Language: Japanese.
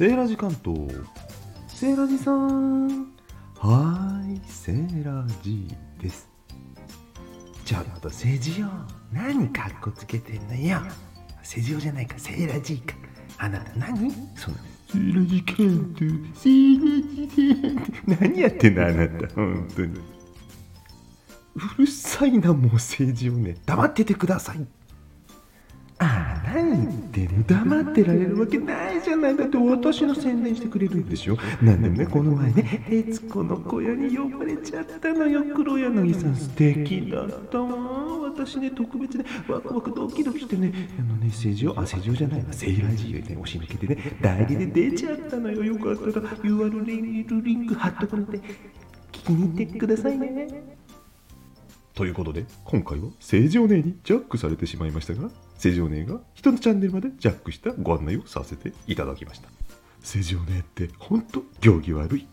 セーラジ関東セーラジさん。はーいセーラジです。ちょっとセジオ何かっこつけてんのよ。セジオじゃないか。セーラジか。あなた何？そのセーラジ関東セーラジさん何やってんのあなた。本当に。うるさいなもう政治をね。黙っててください。何言ってんの黙ってられるわけないじゃない。だって私の宣伝してくれるんでしょ？なんでもねこの前ね悦子の小屋に呼ばれちゃったのよ。黒柳さん素敵だったわ。私ね特別ねワクワクドキドキしてねあのね政治をあ政治をじゃないわ。セーラージーをね押し抜けてね代理で出ちゃったのよ。よかったら URL リンク貼っとくので聞きに行ってくださいね。ということで今回は正常ネにジャックされてしまいましたが正常ネが人のチャンネルまでジャックしたご案内をさせていただきました。正常ネってほんと行儀悪い